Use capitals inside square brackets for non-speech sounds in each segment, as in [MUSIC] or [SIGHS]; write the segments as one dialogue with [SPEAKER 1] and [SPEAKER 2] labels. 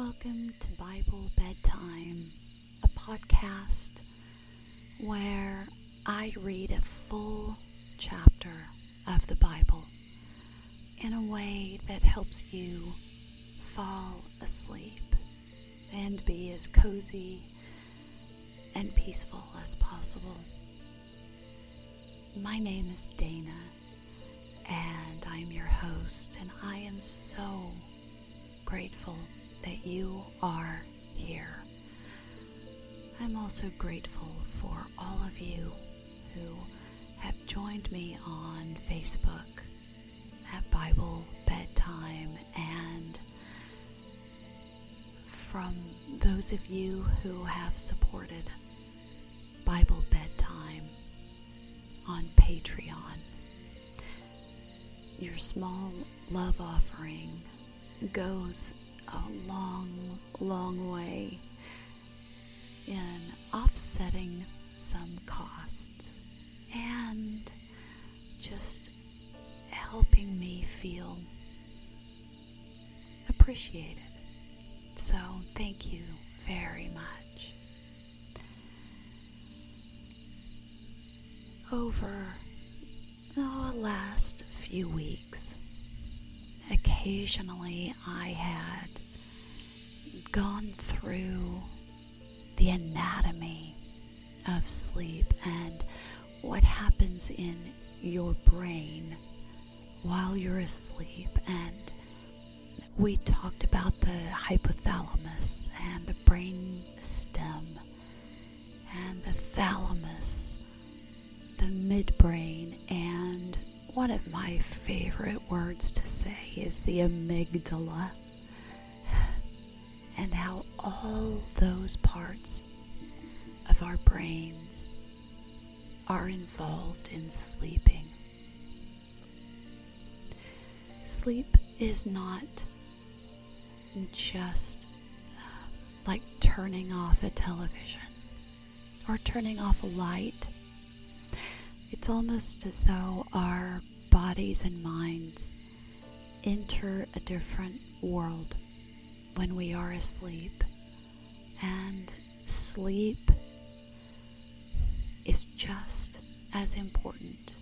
[SPEAKER 1] Welcome to Bible Bedtime, a podcast where I read a full chapter of the Bible in a way that helps you fall asleep and be as cozy and peaceful as possible. My name is Dana, and I'm your host, and I am so grateful that you are here. I'm also grateful for all of you who have joined me on Facebook at Bible Bedtime and from those of you who have supported Bible Bedtime on Patreon. Your small love offering goes a long, long way in offsetting some costs and just helping me feel appreciated. So, thank you very much. Over the last few weeks, occasionally I had gone through the anatomy of sleep and what happens in your brain while you're asleep. And we talked about the hypothalamus and the brain stem and the thalamus, the midbrain, and one of my favorite words to say is the amygdala, and how all those parts of our brains are involved in sleeping. Sleep is not just uh, like turning off a television or turning off a light. It's almost as though our bodies and minds enter a different world when we are asleep. And sleep is just as important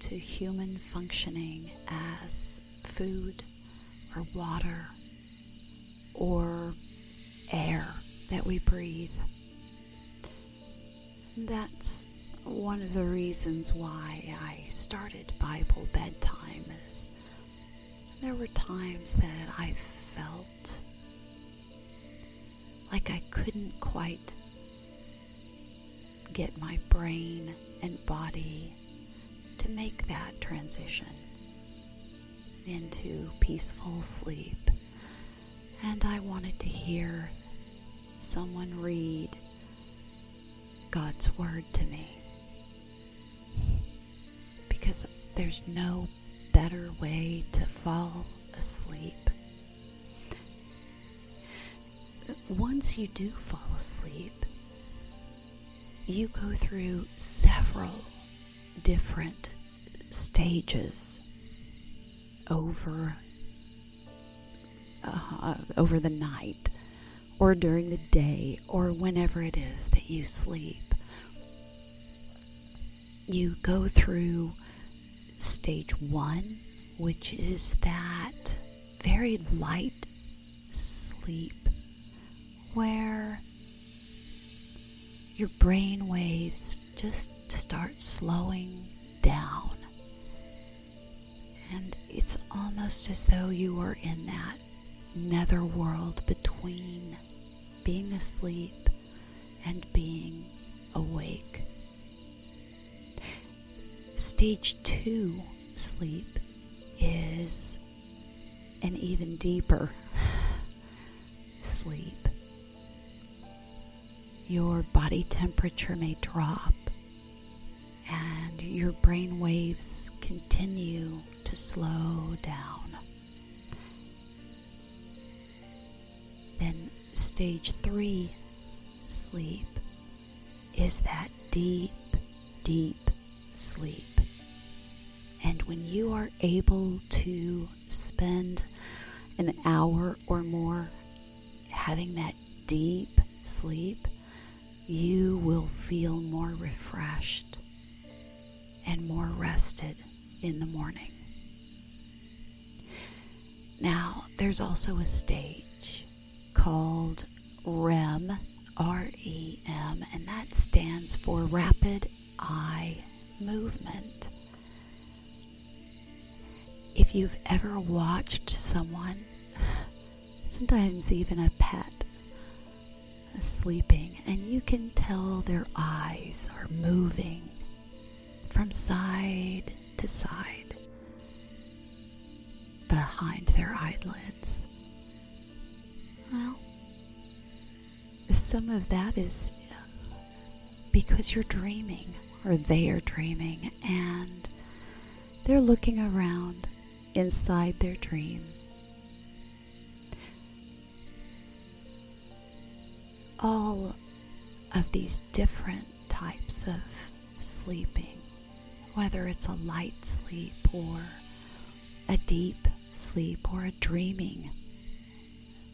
[SPEAKER 1] to human functioning as food or water or air that we breathe. That's one of the reasons why I started Bible bedtime is there were times that I felt like I couldn't quite get my brain and body to make that transition into peaceful sleep. And I wanted to hear someone read God's Word to me. Because there's no better way to fall asleep. Once you do fall asleep, you go through several different stages over uh, over the night or during the day or whenever it is that you sleep. You go through stage one, which is that very light sleep where your brain waves just start slowing down. And it's almost as though you are in that nether world between being asleep and being awake. Stage two sleep is an even deeper [SIGHS] sleep. Your body temperature may drop and your brain waves continue to slow down. Then, stage three sleep is that deep, deep sleep. And when you are able to spend an hour or more, having that deep sleep, you will feel more refreshed and more rested in the morning. Now, there's also a stage called REM, R E M, and that stands for Rapid Eye Movement. If you've ever watched someone, [SIGHS] sometimes even a pet, sleeping, and you can tell their eyes are moving from side to side behind their eyelids. Well, some of that is uh, because you're dreaming, or they are dreaming, and they're looking around inside their dream. All of these different types of sleeping, whether it's a light sleep or a deep sleep or a dreaming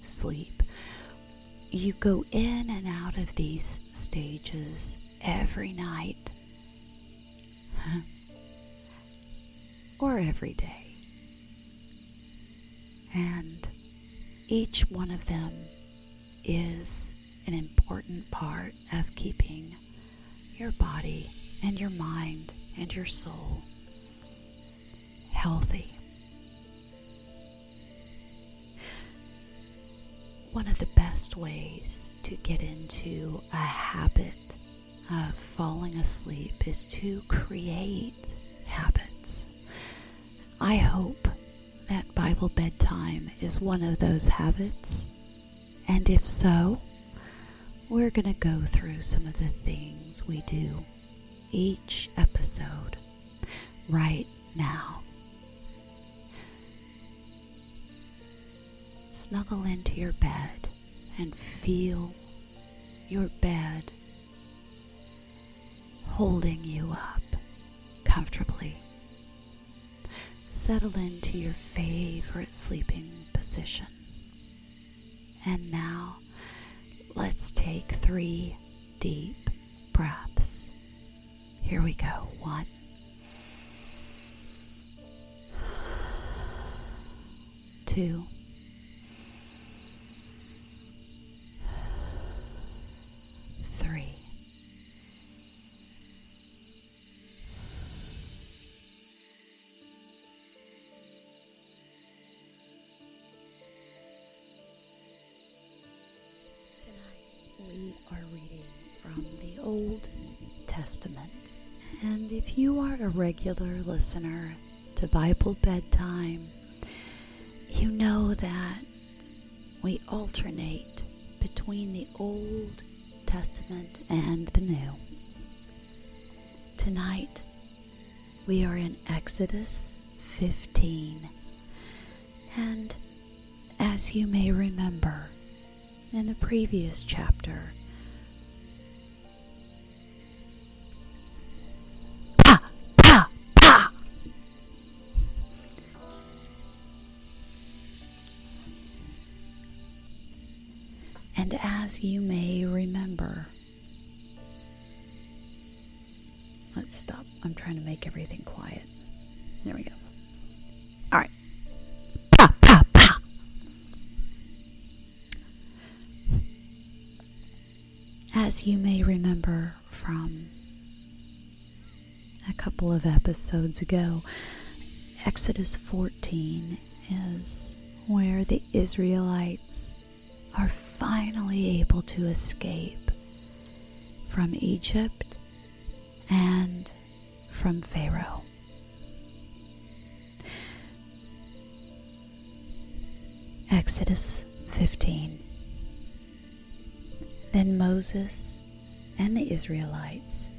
[SPEAKER 1] sleep. You go in and out of these stages every night or every day. And each one of them is an important part of keeping your body and your mind and your soul healthy. One of the best ways to get into a habit of falling asleep is to create habits. I hope that Bible bedtime is one of those habits. And if so, we're going to go through some of the things we do each episode right now. snuggle into your bed and feel your bed holding you up comfortably. Settle into your favorite sleeping position. And now let's take three deep breaths. Here we go. One, two. If you are a regular listener to Bible Bedtime, you know that we alternate between the Old Testament and the New. Tonight, we are in Exodus 15. And as you may remember, in the previous chapter, And as you may remember, let's stop. I'm trying to make everything quiet. There we go. All right. Pa, pa, pa. As you may remember from a couple of episodes ago, Exodus 14 is where the Israelites are finally able to escape from Egypt and from Pharaoh. Exodus 15. Then Moses and the Israelites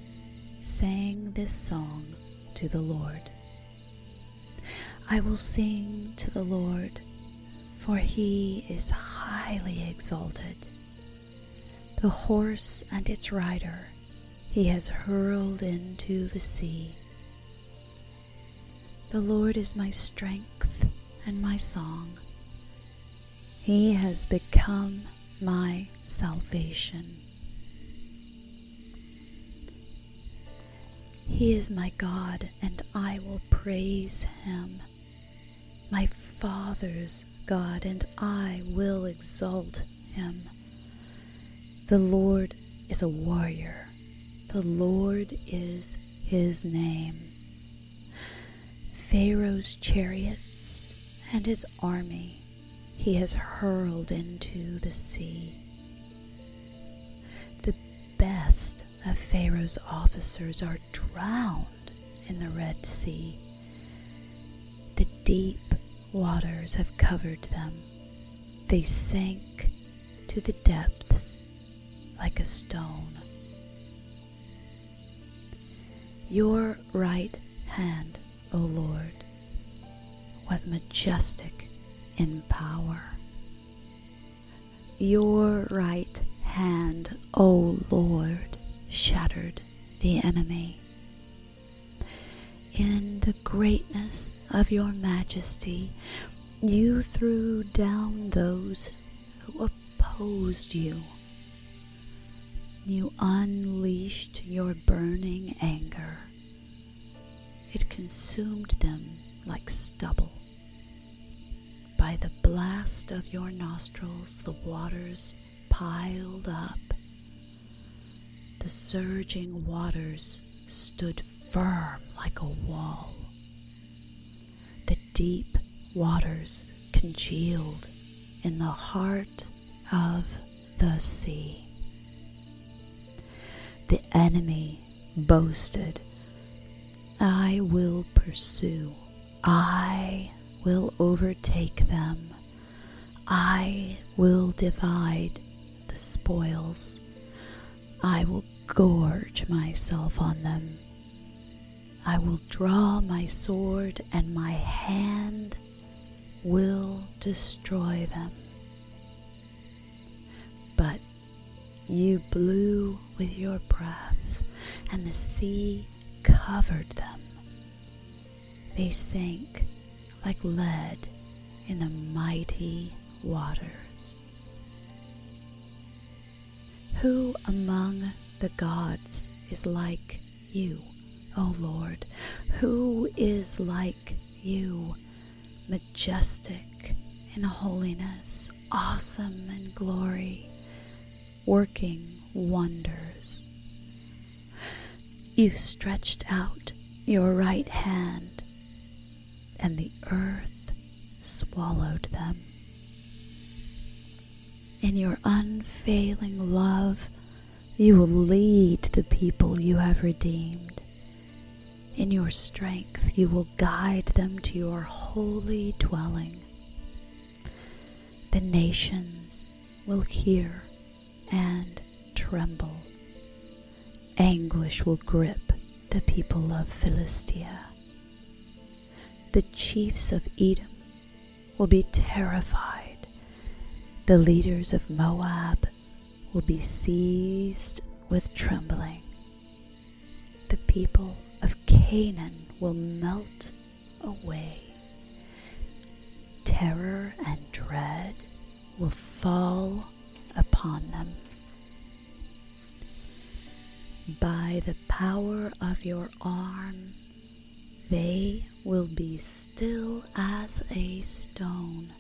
[SPEAKER 1] sang this song to the Lord. I will sing to the Lord, for he is highly exalted. The horse and its rider he has hurled into the sea. The Lord is my strength and my song, He has become my salvation. He is my God, and I will praise him. My Father's God, and I will exalt him. The Lord is a warrior, the Lord is his name. Pharaoh's chariots and his army he has hurled into the sea. The best of Pharaoh's officers are drowned in the Red Sea. The deep waters have covered them. They sank to the depths like a stone. Your right hand, O Lord, was majestic in power. Your right hand, O Lord, shattered the enemy. In the greatness of your majesty, you threw down those who opposed you. You unleashed your burning anger. It consumed them like stubble. By the blast of your nostrils, the waters piled up. The surging waters stood firm like a wall. The deep waters congealed in the heart of the sea. The enemy boasted, I will pursue, I will overtake them. I will divide the spoils. I will gorge myself on them. I will draw my sword, and my hand will destroy them. But you blew with your breath, and the sea covered them. They sank like lead in the mighty waters. Who among the gods is like you, O Lord? Who is like you, majestic in holiness, awesome in glory, working wonders? You stretched out your right hand and the earth swallowed them. In your unfailing love, you will lead the people you have redeemed. In your strength, you will guide them to your holy dwelling. The nations will hear and tremble. Anguish will grip the people of Philistia the chiefs of Edom will be terrified. The leaders of Moab will be seized with trembling. The people of Canaan will melt away. Terror and dread will fall upon them. By the power of your arm, they will be still as a stone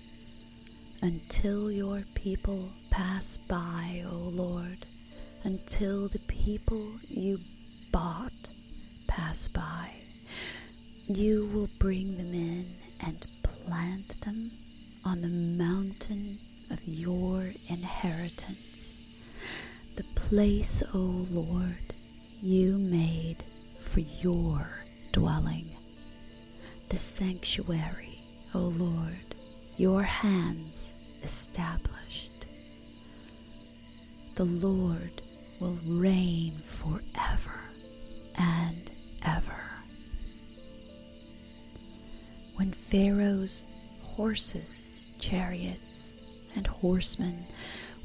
[SPEAKER 1] until your people pass by, O Lord, until the people you bought pass by. You will bring them in and plant them on the mountain of your inheritance, the place, O Lord, you made for your dwelling. The sanctuary, O Lord, your hands established. The Lord will reign forever and ever. When Pharaoh's horses, chariots, and horsemen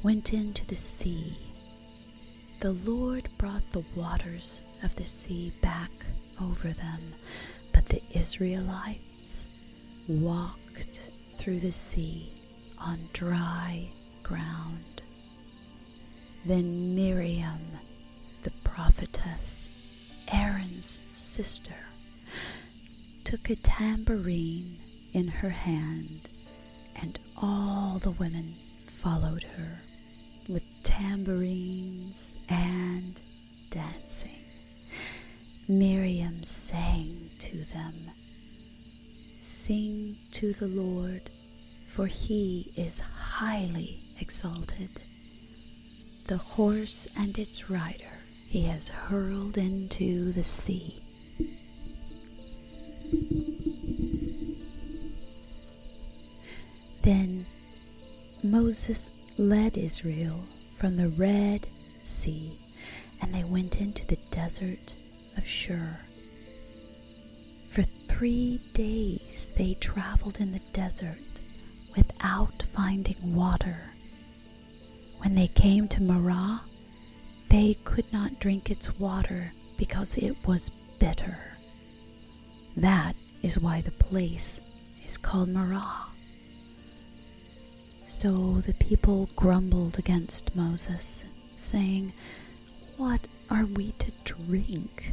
[SPEAKER 1] went into the sea, the Lord brought the waters of the sea back over them but the Israelites walked through the sea on dry ground. Then Miriam, the prophetess, Aaron's sister, took a tambourine in her hand, and all the women followed her with tambourines and dancing. Miriam sang to them, Sing to the Lord, for he is highly exalted. The horse and its rider he has hurled into the sea. Then Moses led Israel from the Red Sea, and they went into the desert of Shur. For three days they traveled in the desert without finding water. When they came to Marah, they could not drink its water because it was bitter. That is why the place is called Marah. So the people grumbled against Moses, saying, What are we to drink?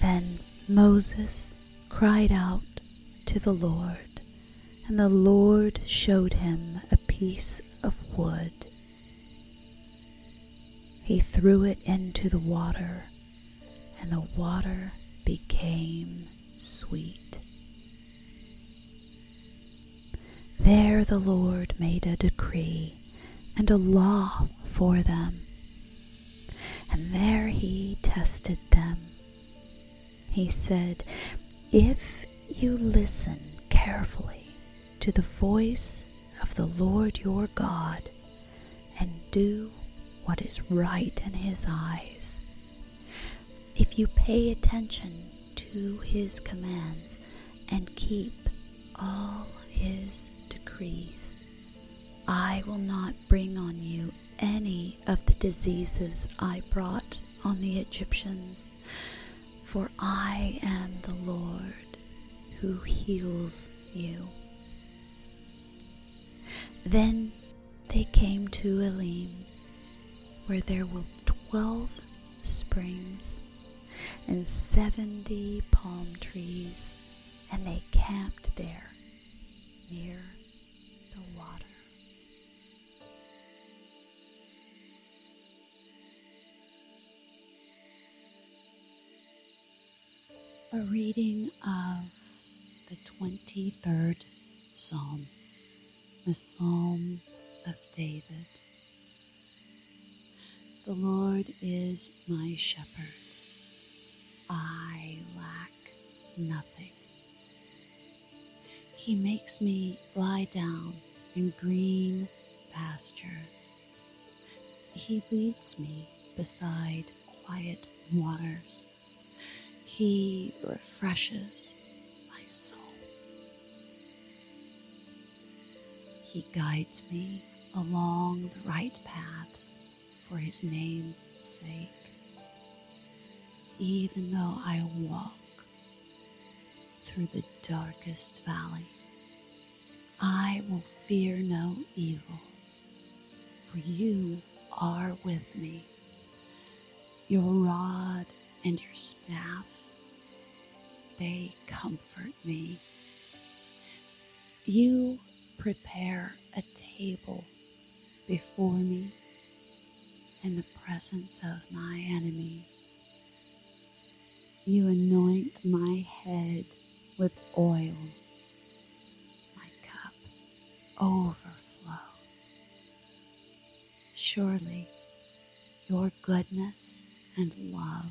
[SPEAKER 1] Then Moses cried out to the Lord, and the Lord showed him a piece of wood. He threw it into the water, and the water became sweet. There the Lord made a decree and a law for them, and there he tested them. He said, If you listen carefully to the voice of the Lord your God and do what is right in his eyes, if you pay attention to his commands and keep all his decrees, I will not bring on you any of the diseases I brought on the Egyptians, for I am the Lord who heals you. Then they came to Elim, where there were twelve springs and seventy palm trees, and they camped there near A reading of the 23rd Psalm, a psalm of David. The Lord is my shepherd. I lack nothing. He makes me lie down in green pastures. He leads me beside quiet waters. He refreshes my soul. He guides me along the right paths for his name's sake. Even though I walk through the darkest valley, I will fear no evil, for you are with me. Your rod and your staff, they comfort me. You prepare a table before me in the presence of my enemies. You anoint my head with oil. My cup overflows. Surely your goodness and love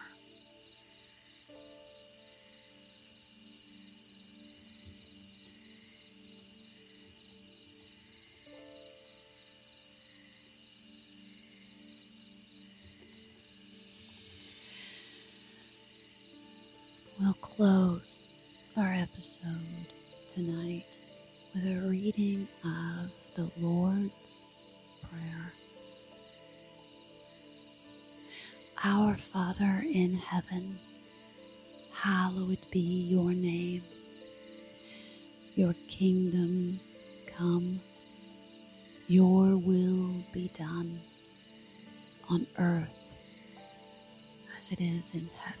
[SPEAKER 1] Our episode tonight with a reading of the Lord's Prayer. Our Father in heaven, hallowed be your name. Your kingdom come, your will be done on earth as it is in heaven.